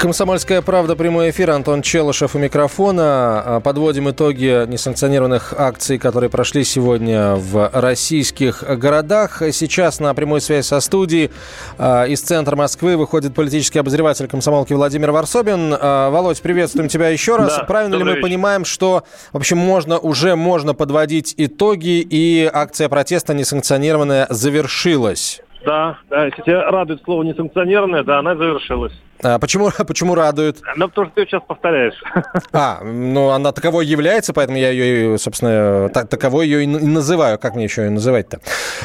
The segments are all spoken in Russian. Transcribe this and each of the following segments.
Комсомольская правда, прямой эфир. Антон Челышев у микрофона. А, Подводим итоги несанкционированных акций, которые прошли сегодня в российских городах. Сейчас на прямой связи со студией а, из центра Москвы выходит политический обозреватель комсомолки Владимир Варсобин. А, Володь, приветствуем тебя еще раз. Да, Правильно ли мы вечер. понимаем, что, в общем, можно уже можно подводить итоги и акция протеста несанкционированная завершилась? Да, да, если тебя радует слово несанкционированное, да, она завершилась. А Почему, почему радует? Ну, потому что ты сейчас повторяешь. А, ну она таковой является, поэтому я ее, собственно, та- таковой ее и называю. Как мне еще ее называть-то?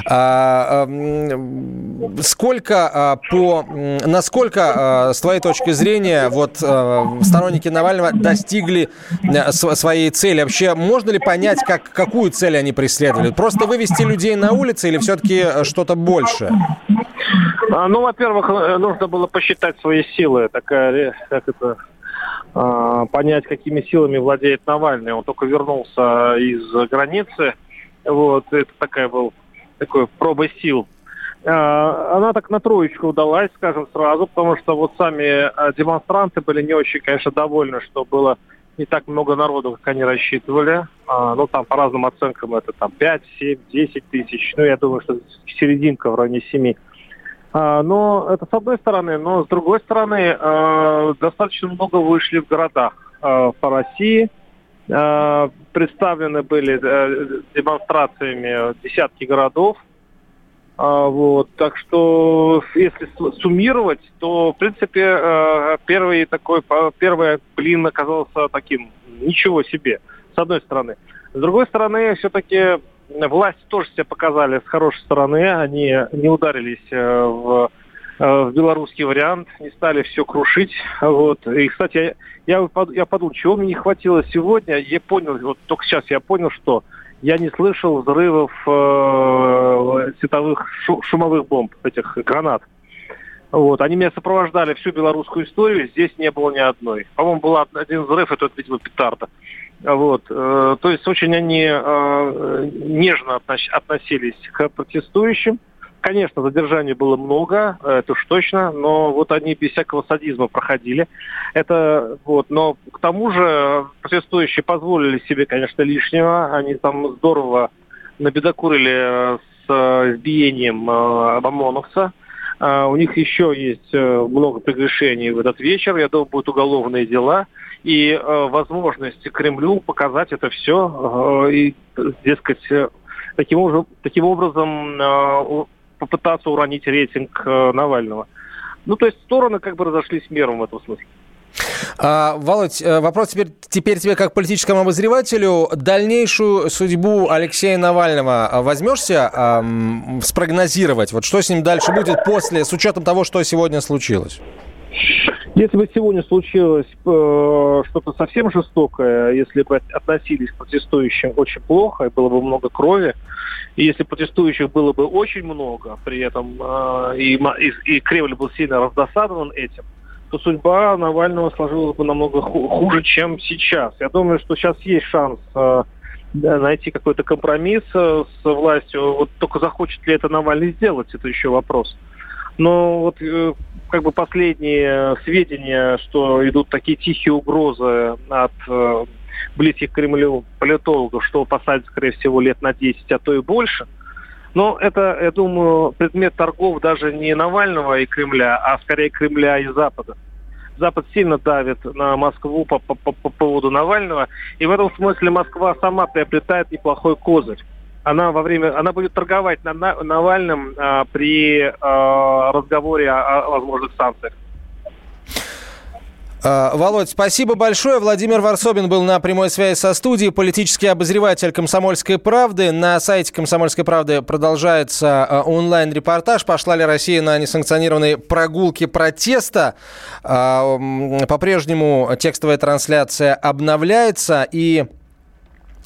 А, а, сколько а, по... Насколько, а, с твоей точки зрения, вот а, сторонники Навального достигли а, св- своей цели? Вообще, можно ли понять, как, какую цель они преследовали? Просто вывести людей на улицы или все-таки что-то большее? А, ну, во-первых, э, нужно было посчитать свои силы, такая, как это, а, понять, какими силами владеет Навальный. Он только вернулся из границы, вот, это такая был такой проба сил. А, Она так на троечку удалась, скажем сразу, потому что вот сами демонстранты были не очень, конечно, довольны, что было не так много народу, как они рассчитывали. А, ну, там по разным оценкам это там 5, 7, 10 тысяч. Ну, я думаю, что серединка в районе 7. А, Но это с одной стороны, но с другой стороны э, достаточно много вышли в городах э, по России. Представлены были э, демонстрациями десятки городов. А, Вот, так что если суммировать, то в принципе э, первый такой, первый блин оказался таким ничего себе, с одной стороны. С другой стороны, все-таки власти тоже себя показали с хорошей стороны. Они не ударились э, в, э, в белорусский вариант, не стали все крушить. Вот. И, кстати, я, я, я подумал, чего мне не хватило сегодня. Я понял, вот только сейчас я понял, что я не слышал взрывов э, световых шу- шумовых бомб, этих гранат. Вот. Они меня сопровождали всю белорусскую историю, здесь не было ни одной. По-моему, был од- один взрыв, это, видимо, петарда. Вот. э, То есть очень они э, нежно относ- относились к протестующим. Конечно, задержаний было много, э, это уж точно, но вот они без всякого садизма проходили. Это вот, но к тому же протестующие позволили себе, конечно, лишнего. Они там здорово набедокурили э, с э, избиением э, ОМОНовца. А, У них еще есть э, много прегрешений в этот вечер. Я думаю, будут уголовные дела. И э, возможность Кремлю показать это все и, дескать, э, таким, образом- таким образом э, попытаться уронить рейтинг э, Навального. Ну, то есть стороны как бы разошлись миром в этом смысле. А, Володь, э, вопрос теперь, теперь тебе как политическому обозревателю. Дальнейшую судьбу Алексея Навального а, возьмешься а, м, спрогнозировать? Вот что с ним дальше будет после, с учетом того, что сегодня случилось? Если бы сегодня случилось э, что-то совсем жестокое, если бы относились к протестующим очень плохо, и было бы много крови, и если протестующих было бы очень много, при этом э, и, и, и Кремль был сильно раздосадован этим, то судьба Навального сложилась бы намного ху- хуже, чем сейчас. Я думаю, что сейчас есть шанс э, найти какой-то компромисс э, с властью. Вот только захочет ли это Навальный сделать, это еще вопрос. Но вот э, как бы последние сведения, что идут такие тихие угрозы от близких к Кремлю политологов, что посадят, скорее всего, лет на 10, а то и больше. Но это, я думаю, предмет торгов даже не Навального и Кремля, а скорее Кремля и Запада. Запад сильно давит на Москву по, по- по- по поводу Навального, и в этом смысле Москва сама приобретает неплохой козырь. Она во время, она будет торговать на, на- Навальным а, при а, разговоре о, о возможных санкциях. А, Володь, спасибо большое. Владимир Варсобин был на прямой связи со студией, политический обозреватель «Комсомольской правды». На сайте «Комсомольской правды» продолжается а, онлайн-репортаж. Пошла ли Россия на несанкционированные прогулки протеста? М, По-прежнему текстовая трансляция обновляется и...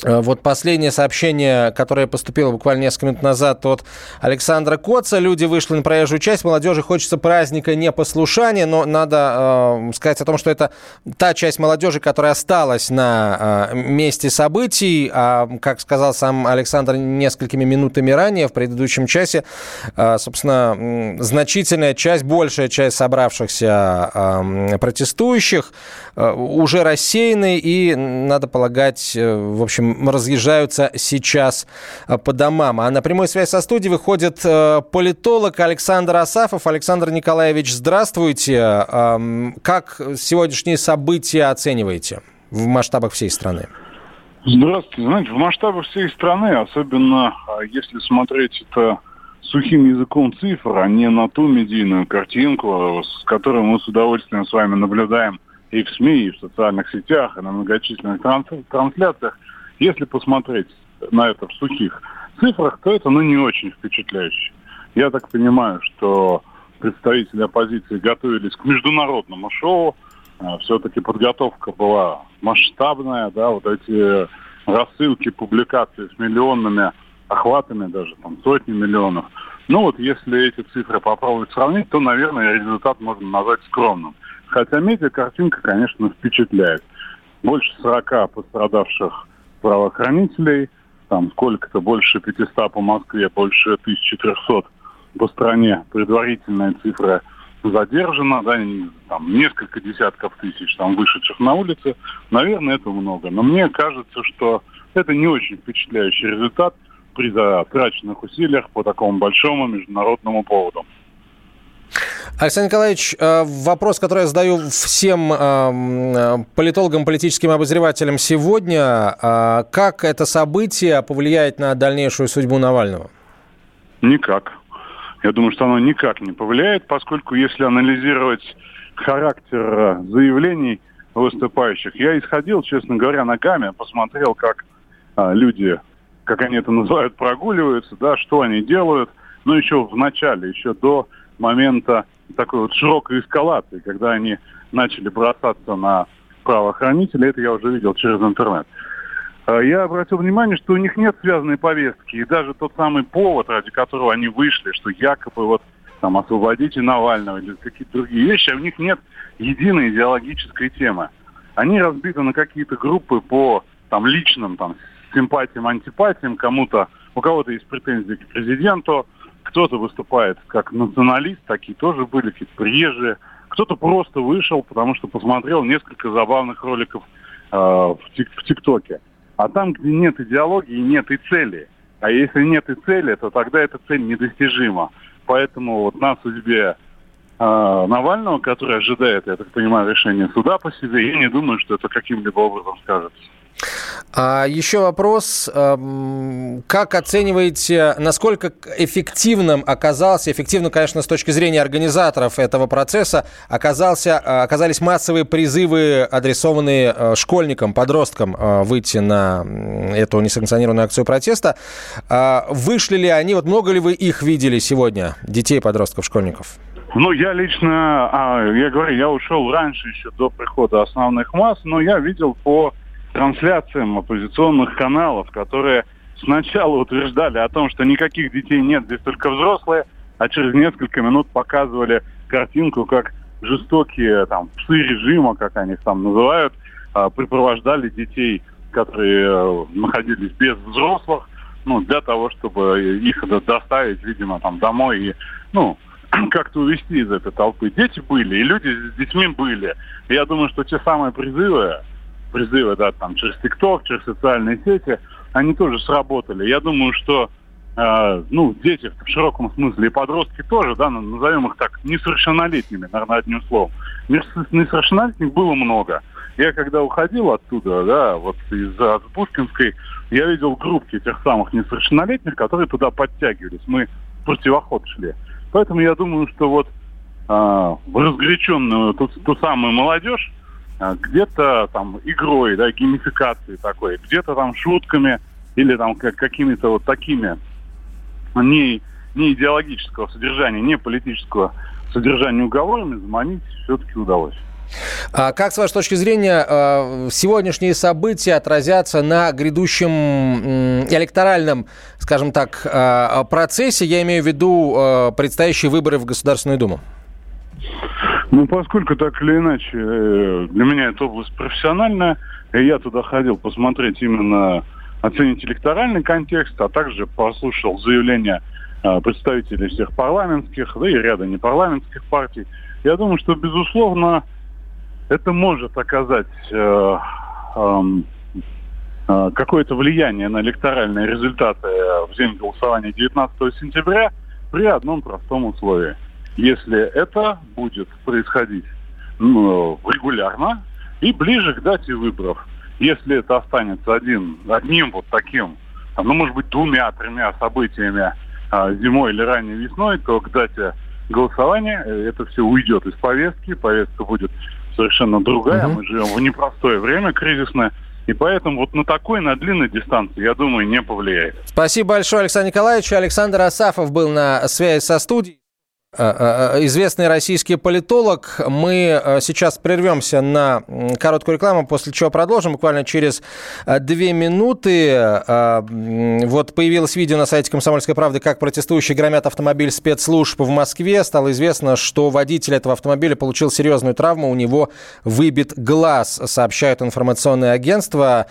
Э, вот последнее сообщение, которое поступило буквально несколько минут назад от Александра Коца. Люди вышли на проезжую часть. Молодежи хочется праздника непослушания, но надо э, сказать о том, что это та часть молодежи, которая осталась на э, месте событий. А, как сказал сам Александр несколькими минутами ранее, в предыдущем часе, э, собственно, значительная часть, большая часть собравшихся э, протестующих э, уже рассеяны и, надо полагать, э, в общем, разъезжаются сейчас э, по домам. А на прямой связь со студией выходит э, политолог Александр Асафов. Александр Николаевич, здравствуйте. Как сегодняшние события оцениваете в масштабах всей страны? Здравствуйте. Знаете, в масштабах всей страны, особенно а, если смотреть это сухим языком цифр, а не на ту медийную картинку, с которой мы с удовольствием с вами наблюдаем и в СМИ, и в социальных сетях, и на многочисленных трансляциях, если посмотреть на это в сухих цифрах, то это ну, не очень впечатляюще. Я так понимаю, что представители оппозиции готовились к международному шоу. А, Все-таки подготовка была масштабная, да, вот эти рассылки, публикации с миллионными охватами, даже там сотни миллионов. Ну вот если эти цифры попробовать сравнить, то, наверное, результат можно назвать скромным. Хотя медиа-картинка, конечно, впечатляет. Больше 40 пострадавших правоохранителей, там сколько-то, больше 500 по Москве, больше 1300 по стране. Предварительная цифра задержана, да, там несколько десятков тысяч там вышедших на улицы. Наверное, это много. Но мне кажется, что это не очень впечатляющий результат при затраченных усилиях по такому большому международному поводу. Александр Николаевич, э, вопрос, который я задаю всем э, политологам, политическим обозревателям сегодня. Э, как это событие повлияет на дальнейшую судьбу Навального? Никак. Я думаю, что оно никак не повлияет, поскольку если анализировать характер заявлений выступающих, я исходил, честно говоря, ногами, посмотрел, как люди, как они это называют, прогуливаются, да, что они делают. Ну, еще в начале, еще до момента такой вот широкой эскалации, когда они начали бросаться на правоохранителей, это я уже видел через интернет. А, я обратил внимание, что у них нет связанной повестки. И даже тот самый повод, ради которого они вышли, что якобы вот там освободите Навального или какие-то другие вещи, а у них нет единой идеологической темы. Они разбиты на какие-то группы по там личным там симпатиям, антипатиям, кому-то, у кого-то есть претензии к президенту, кто-то выступает как националист, такие тоже были, какие-то приезжие. Кто-то просто вышел, потому что посмотрел несколько забавных роликов э, в, тик- в ТикТоке. А там, где нет идеологии, нет и цели. А если нет и цели, то тогда эта цель недостижима. Поэтому вот на судьбе э, Навального, который ожидает, я так понимаю, решения суда по себе, я не думаю, что это каким-либо образом скажется. А еще вопрос. Как оцениваете, насколько эффективным оказался, эффективно, конечно, с точки зрения организаторов этого процесса, оказался, оказались массовые призывы, адресованные э, школьникам, подросткам э, выйти на эту несанкционированную акцию протеста. А вышли ли они, вот много ли вы их видели сегодня, детей, подростков, школьников? Ну, я лично, а, я говорю, я ушел раньше еще до прихода основных масс, но я видел по трансляциям оппозиционных каналов, которые сначала утверждали о том, что никаких детей нет, здесь только взрослые, а через несколько минут показывали картинку, как жестокие там псы режима, как они их там называют, а, припровождали детей, которые э, находились без взрослых, ну, для того, чтобы их доставить, видимо, там домой и, ну, как-то увести из этой толпы. Дети были, и люди с детьми были. Я думаю, что те самые призывы, призывы, да, там, через ТикТок, через социальные сети, они тоже сработали. Я думаю, что э, ну, дети в широком смысле и подростки тоже, да, назовем их так, несовершеннолетними, наверное, одним словом. Несовершеннолетних было много. Я когда уходил оттуда, да, вот из Пушкинской, я видел группки тех самых несовершеннолетних, которые туда подтягивались. Мы в противоход шли. Поэтому я думаю, что вот э, разгоряченную ту, ту самую молодежь, где-то там игрой, да, геймификацией такой, где-то там шутками или там как, какими-то вот такими не, не идеологического содержания, не политического содержания уговорами заманить все-таки удалось. А как, с вашей точки зрения, э, сегодняшние события отразятся на грядущем электоральном, скажем так, э, процессе? Я имею в виду предстоящие выборы в Государственную Думу. Ну, поскольку так или иначе для меня эта область профессиональная, и я туда ходил посмотреть именно оценить электоральный контекст, а также послушал заявления представителей всех парламентских, да и ряда непарламентских партий. Я думаю, что, безусловно, это может оказать э, э, какое-то влияние на электоральные результаты в день голосования 19 сентября при одном простом условии. Если это будет происходить ну, регулярно и ближе к дате выборов. Если это останется один, одним вот таким, ну, может быть, двумя-тремя событиями а, зимой или ранней весной, то к дате голосования э, это все уйдет из повестки, повестка будет совершенно другая. Угу. Мы живем в непростое время кризисное. И поэтому вот на такой, на длинной дистанции, я думаю, не повлияет. Спасибо большое, Александр Николаевич. Александр Асафов был на связи со студией. Э, э, э, известный российский политолог. Мы сейчас прервемся на короткую рекламу, после чего продолжим буквально через две минуты. Вот появилось видео на сайте «Комсомольской правды», как протестующие громят автомобиль спецслужб в Москве. Стало известно, что водитель этого автомобиля получил серьезную травму, у него выбит глаз, сообщают информационные агентства.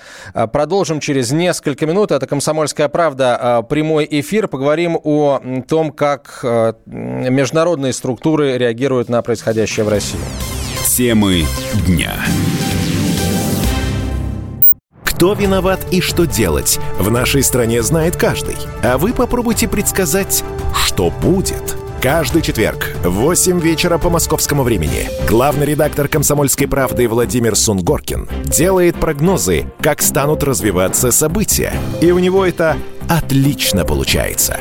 Продолжим через несколько минут. Это «Комсомольская правда», прямой эфир. Поговорим о том, как между международные структуры реагируют на происходящее в России. Темы дня. Кто виноват и что делать, в нашей стране знает каждый. А вы попробуйте предсказать, что будет. Каждый четверг в 8 вечера по московскому времени главный редактор «Комсомольской правды» Владимир Сунгоркин делает прогнозы, как станут развиваться события. И у него это отлично получается.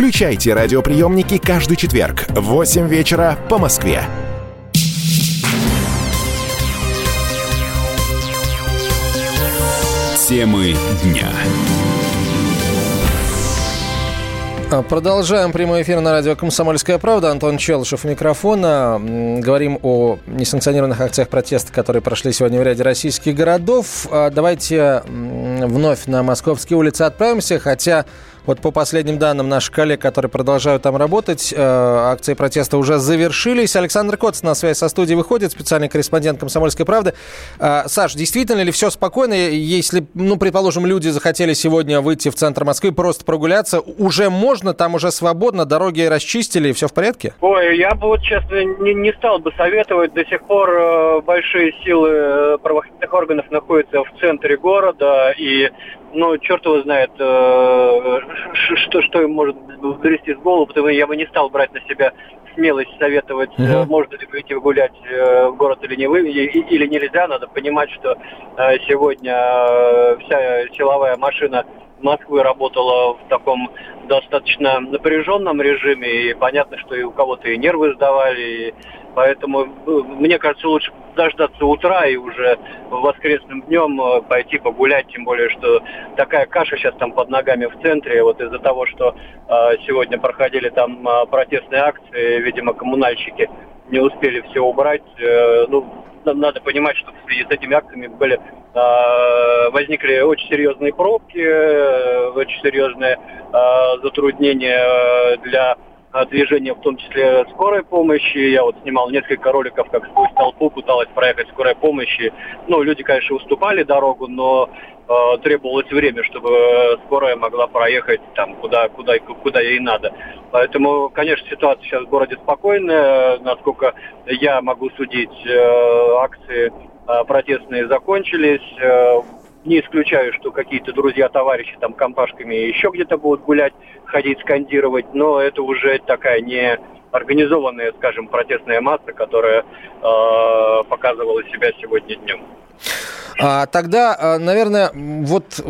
Включайте радиоприемники каждый четверг в 8 вечера по Москве. Темы дня. А, продолжаем прямой эфир на радио «Комсомольская правда». Антон Челышев микрофона. Говорим о несанкционированных акциях протеста, которые прошли сегодня в ряде российских городов. А, давайте вновь на московские улицы отправимся, хотя вот по последним данным наших коллег, которые продолжают там работать, э, акции протеста уже завершились. Александр Коц на связь со студией выходит, специальный корреспондент «Комсомольской правды». Э, Саш, действительно ли все спокойно? Если, ну, предположим, люди захотели сегодня выйти в центр Москвы, просто прогуляться, уже можно, там уже свободно, дороги расчистили, все в порядке? Ой, я бы вот, честно, не, не стал бы советовать. До сих пор э, большие силы правоохранительных органов находятся в центре города, и ну, черт его знает, э, что, что им может взрести в голову, потому что я бы не стал брать на себя смелость советовать, uh-huh. можно ли выйти гулять э, в город или не вы, или нельзя. Надо понимать, что э, сегодня вся силовая машина Москвы работала в таком достаточно напряженном режиме, и понятно, что и у кого-то и нервы сдавали, и Поэтому, мне кажется, лучше дождаться утра и уже воскресным днем э, пойти погулять, тем более, что такая каша сейчас там под ногами в центре, вот из-за того, что э, сегодня проходили там э, протестные акции, видимо, коммунальщики не успели все убрать. Ну, надо понимать, что в связи с этими акциями были, э, возникли очень серьезные пробки, э, очень серьезные э, затруднения для движение, в том числе скорой помощи. Я вот снимал несколько роликов, как сквозь толпу пыталась проехать скорая помощи. Ну, люди, конечно, уступали дорогу, но э, требовалось время, чтобы скорая могла проехать там, куда, куда, куда ей надо. Поэтому, конечно, ситуация сейчас в городе спокойная. Насколько я могу судить, э, акции э, протестные закончились. Э, не исключаю, что какие-то друзья, товарищи там компашками еще где-то будут гулять, ходить, скандировать, но это уже такая не организованная, скажем, протестная масса, которая э, показывала себя сегодня днем. А, тогда, а, наверное, вот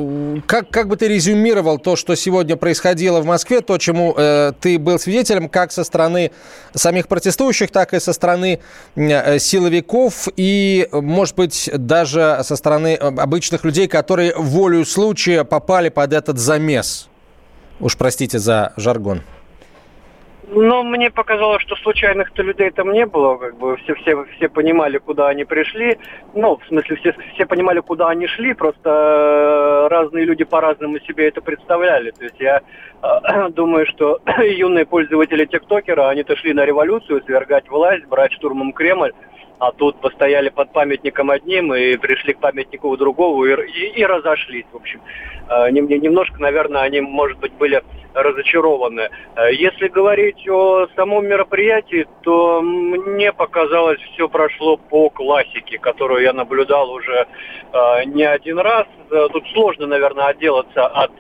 как, как бы ты резюмировал то, что сегодня происходило в Москве, то, чему э, ты был свидетелем, как со стороны самих протестующих, так и со стороны э, силовиков и, может быть, даже со стороны э, обычных людей, которые волю случая попали под этот замес? Уж простите за жаргон. Ну, мне показалось, что случайных-то людей там не было, как бы все, все, все понимали, куда они пришли. Ну, в смысле, все, все понимали, куда они шли, просто э, разные люди по-разному себе это представляли. То есть я э, думаю, что юные пользователи ТикТокера, они-то шли на революцию, свергать власть, брать штурмом Кремль, а тут постояли под памятником одним и пришли к памятнику другого и, и, и разошлись. В общем, э, немножко, наверное, они, может быть, были разочарованы. Э, если говорить о самом мероприятии, то мне показалось, все прошло по классике, которую я наблюдал уже э, не один раз. Тут сложно, наверное, отделаться от...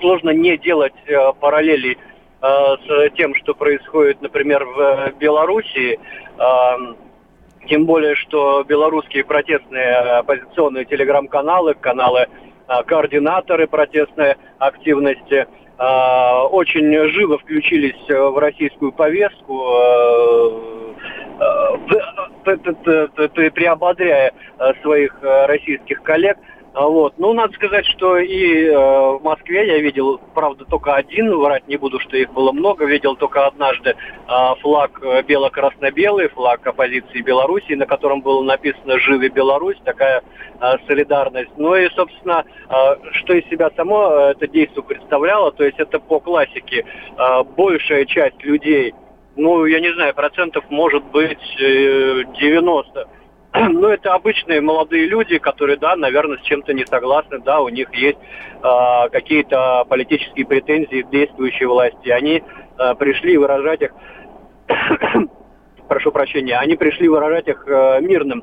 Сложно не делать параллелей с тем, что происходит, например, в Белоруссии. Эм, тем более, что белорусские протестные оппозиционные телеграм-каналы, каналы а, координаторы протестной активности а, очень живо включились в российскую повестку, приободряя своих российских коллег – а вот. Ну, надо сказать, что и э, в Москве я видел, правда, только один, врать не буду, что их было много, видел только однажды э, флаг бело-красно-белый, флаг оппозиции Беларуси, на котором было написано «Живи Беларусь», такая э, солидарность. Ну и, собственно, э, что из себя само э, это действие представляло, то есть это по классике э, большая часть людей, ну, я не знаю, процентов может быть э, 90, ну, это обычные молодые люди, которые, да, наверное, с чем-то не согласны, да, у них есть э, какие-то политические претензии к действующей власти. Они э, пришли выражать их, прошу прощения, они пришли выражать их э, мирным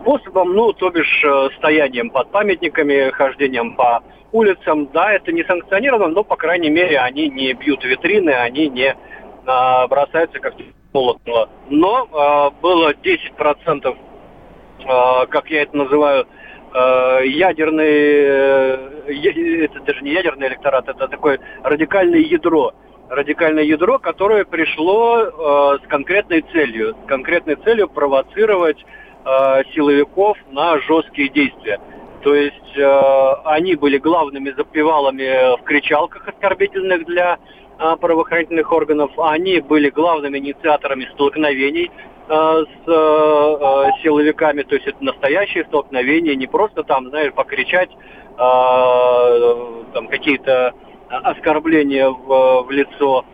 способом, ну, то бишь э, стоянием под памятниками, хождением по улицам. Да, это не санкционировано, но, по крайней мере, они не бьют витрины, они не э, бросаются как молотного. Но э, было 10%, э, как я это называю, э, ядерный, э, это даже не ядерный электорат, это такое радикальное ядро. Радикальное ядро, которое пришло с конкретной целью, с конкретной целью провоцировать силовиков на жесткие действия. То есть они были главными запевалами в кричалках оскорбительных для а, правоохранительных органов, они были главными инициаторами столкновений а, с а, силовиками, то есть это настоящие столкновения, не просто там, знаешь, покричать там какие-то оскорбления в, в лицо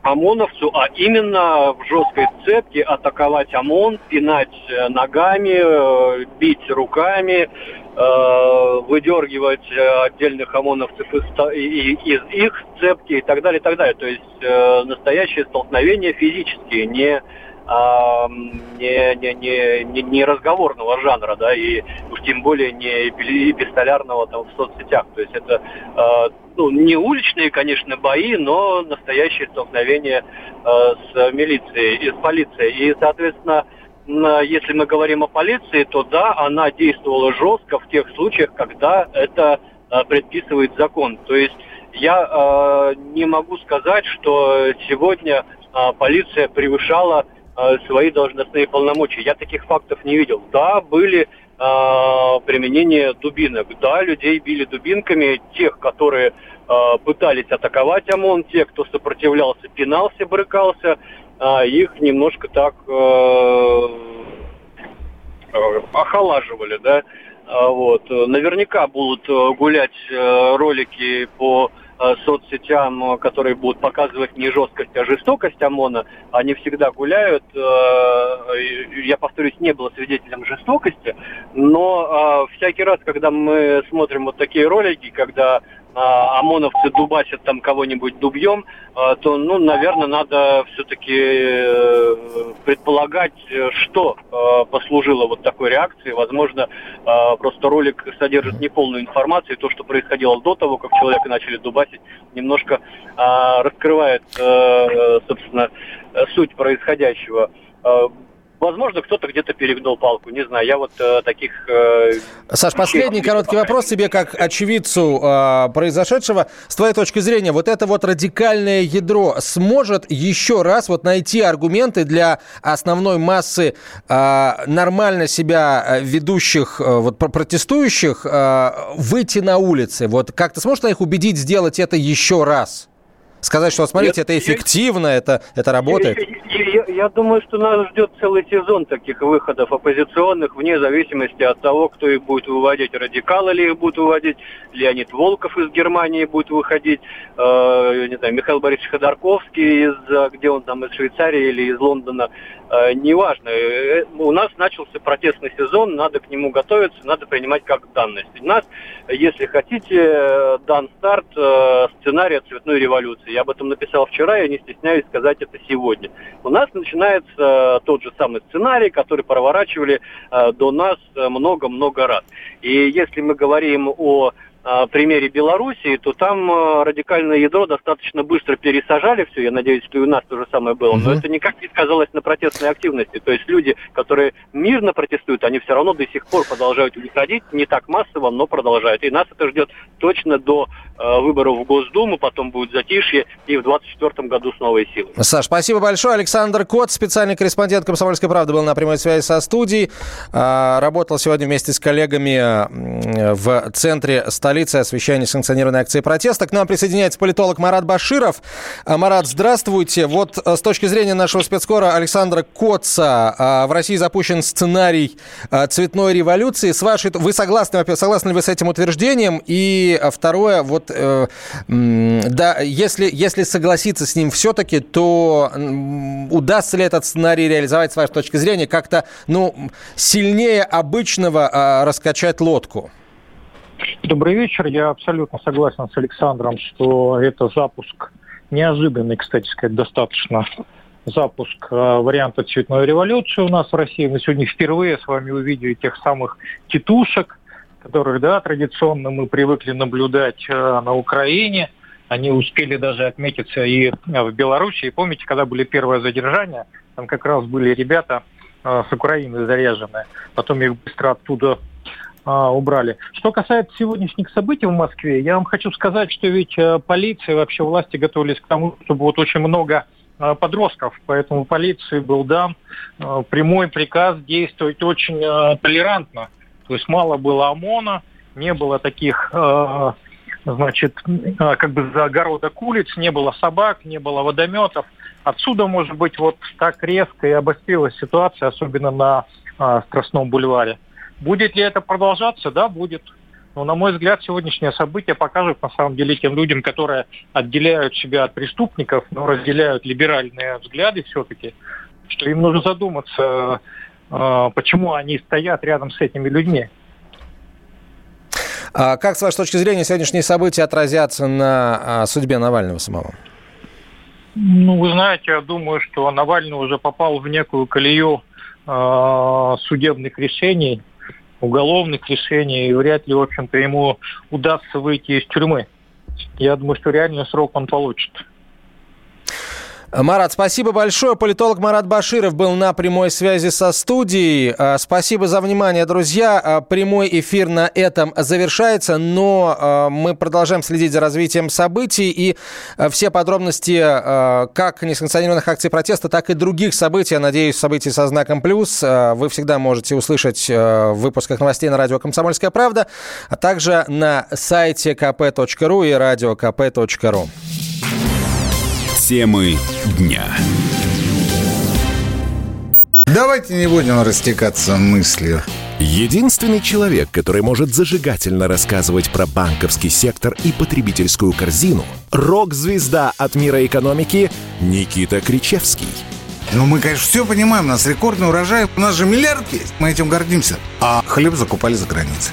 ОМОНовцу, а именно в жесткой цепке атаковать ОМОН, пинать ногами, э, бить руками, Э, выдергивать э, отдельных ОМОНовцев из, из их цепки и так далее, и так далее. То есть э, настоящее столкновение физические, не, э, не, не, не, не, не разговорного жанра, да, и уж тем более не пистолярного там в соцсетях. То есть это э, ну, не уличные, конечно, бои, но настоящее столкновение э, с милицией с полицией. И, соответственно, если мы говорим о полиции, то да, она действовала жестко в тех случаях, когда это э, предписывает закон. То есть я э, не могу сказать, что сегодня э, полиция превышала свои должностные полномочия. Я таких фактов не видел. Да, были применение дубинок. Да, людей били дубинками, тех, которые э, пытались атаковать ОМОН, тех, кто сопротивлялся, пинался, брыкался а их немножко так э, э, охолаживали, да. А вот. Наверняка будут э, гулять ролики по э, соцсетям, которые будут показывать не жесткость, а жестокость ОМОНа. Они всегда гуляют. Я повторюсь, не был свидетелем жестокости, но всякий раз, когда мы смотрим вот такие ролики, когда а, ОМОНовцы дубасят там кого-нибудь дубьем, а, то, ну, наверное, надо все-таки э, предполагать, что а, послужило вот такой реакции. Возможно, просто ролик содержит неполную информацию, то, что происходило до того, как человека начали дубасить, немножко раскрывает, э, собственно, суть происходящего. Возможно, кто-то где-то перегнул палку, не знаю. Я вот э, таких... Э, Саш, последний короткий вопрос тебе, как очевидцу э, произошедшего. С твоей точки зрения, вот это вот радикальное ядро сможет еще раз вот найти аргументы для основной массы э, нормально себя э, ведущих, э, вот протестующих, э, выйти на улицы? Вот как ты сможешь их убедить сделать это еще раз? сказать, что, смотрите, Нет, это эффективно, я, это, это работает? Я, я, я думаю, что нас ждет целый сезон таких выходов оппозиционных, вне зависимости от того, кто их будет выводить. Радикалы ли их будут выводить, Леонид Волков из Германии будет выходить, э, не знаю, Михаил Борисович Ходорковский, из, где он там, из Швейцарии или из Лондона. Э, неважно. Э, у нас начался протестный сезон, надо к нему готовиться, надо принимать как данность. У нас, если хотите, дан старт э, сценария цветной революции. Я об этом написал вчера, я не стесняюсь сказать это сегодня. У нас начинается тот же самый сценарий, который проворачивали до нас много-много раз. И если мы говорим о примере Белоруссии, то там радикальное ядро достаточно быстро пересажали все. Я надеюсь, что и у нас то же самое было. Но это никак не сказалось на протестной активности. То есть люди, которые мирно протестуют, они все равно до сих пор продолжают выходить, не так массово, но продолжают. И нас это ждет точно до э, выборов в Госдуму, потом будет затишье, и в 2024 году с новой силой. Саш, спасибо большое. Александр Кот, специальный корреспондент «Комсомольской правды», был на прямой связи со студией. Э, работал сегодня вместе с коллегами в центре столицы освещая санкционированной акции протеста. К нам присоединяется политолог Марат Баширов. А, Марат, здравствуйте. Вот э, с точки зрения нашего спецкора Александра Коца а, в России запущен сценарий а, цветной революции. С вашей, вы согласны, согласны ли вы с этим утверждением? И второе, вот, э, да, если, если согласиться с ним все-таки, то удастся ли этот сценарий реализовать с вашей точки зрения как-то, ну, сильнее обычного раскачать лодку? Добрый вечер. Я абсолютно согласен с Александром, что это запуск неожиданный, кстати сказать, достаточно запуск э, варианта цветной революции у нас в России. Мы сегодня впервые с вами увидели тех самых титушек, которых, да, традиционно мы привыкли наблюдать э, на Украине. Они успели даже отметиться и в Беларуси. Помните, когда были первые задержания, там как раз были ребята э, с Украины заряженные. Потом их быстро оттуда а, убрали. Что касается сегодняшних событий в Москве, я вам хочу сказать, что ведь э, полиция, вообще власти готовились к тому, чтобы вот очень много э, подростков, поэтому полиции был дан э, прямой приказ действовать очень толерантно. То есть мало было ОМОНа, не было таких, значит, как бы загородок улиц, не было собак, не было водометов. Отсюда, может быть, вот так резко и обострилась ситуация, особенно на Страстном бульваре. Будет ли это продолжаться? Да, будет. Но, на мой взгляд, сегодняшнее событие покажет, на самом деле, тем людям, которые отделяют себя от преступников, но разделяют либеральные взгляды все-таки, что им нужно задуматься, э, почему они стоят рядом с этими людьми. А как, с вашей точки зрения, сегодняшние события отразятся на а, судьбе Навального самого? Ну, вы знаете, я думаю, что Навальный уже попал в некую колею э, судебных решений, уголовных решений, и вряд ли, в общем-то, ему удастся выйти из тюрьмы. Я думаю, что реальный срок он получит. Марат, спасибо большое. Политолог Марат Баширов был на прямой связи со студией. А, спасибо за внимание, друзья. А, прямой эфир на этом завершается, но а, мы продолжаем следить за развитием событий и все подробности как несанкционированных акций протеста, так и других событий, я надеюсь, событий со знаком плюс, вы всегда можете услышать в выпусках новостей на радио «Комсомольская правда», а также на сайте kp.ru и радиокп.ру. Темы дня. Давайте не будем растекаться мыслью. Единственный человек, который может зажигательно рассказывать про банковский сектор и потребительскую корзину – рок-звезда от мира экономики Никита Кричевский. Ну, мы, конечно, все понимаем, у нас рекордный урожай, у нас же миллиард есть, мы этим гордимся. А хлеб закупали за границей.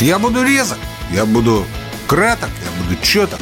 Я буду резок, я буду краток, я буду четок.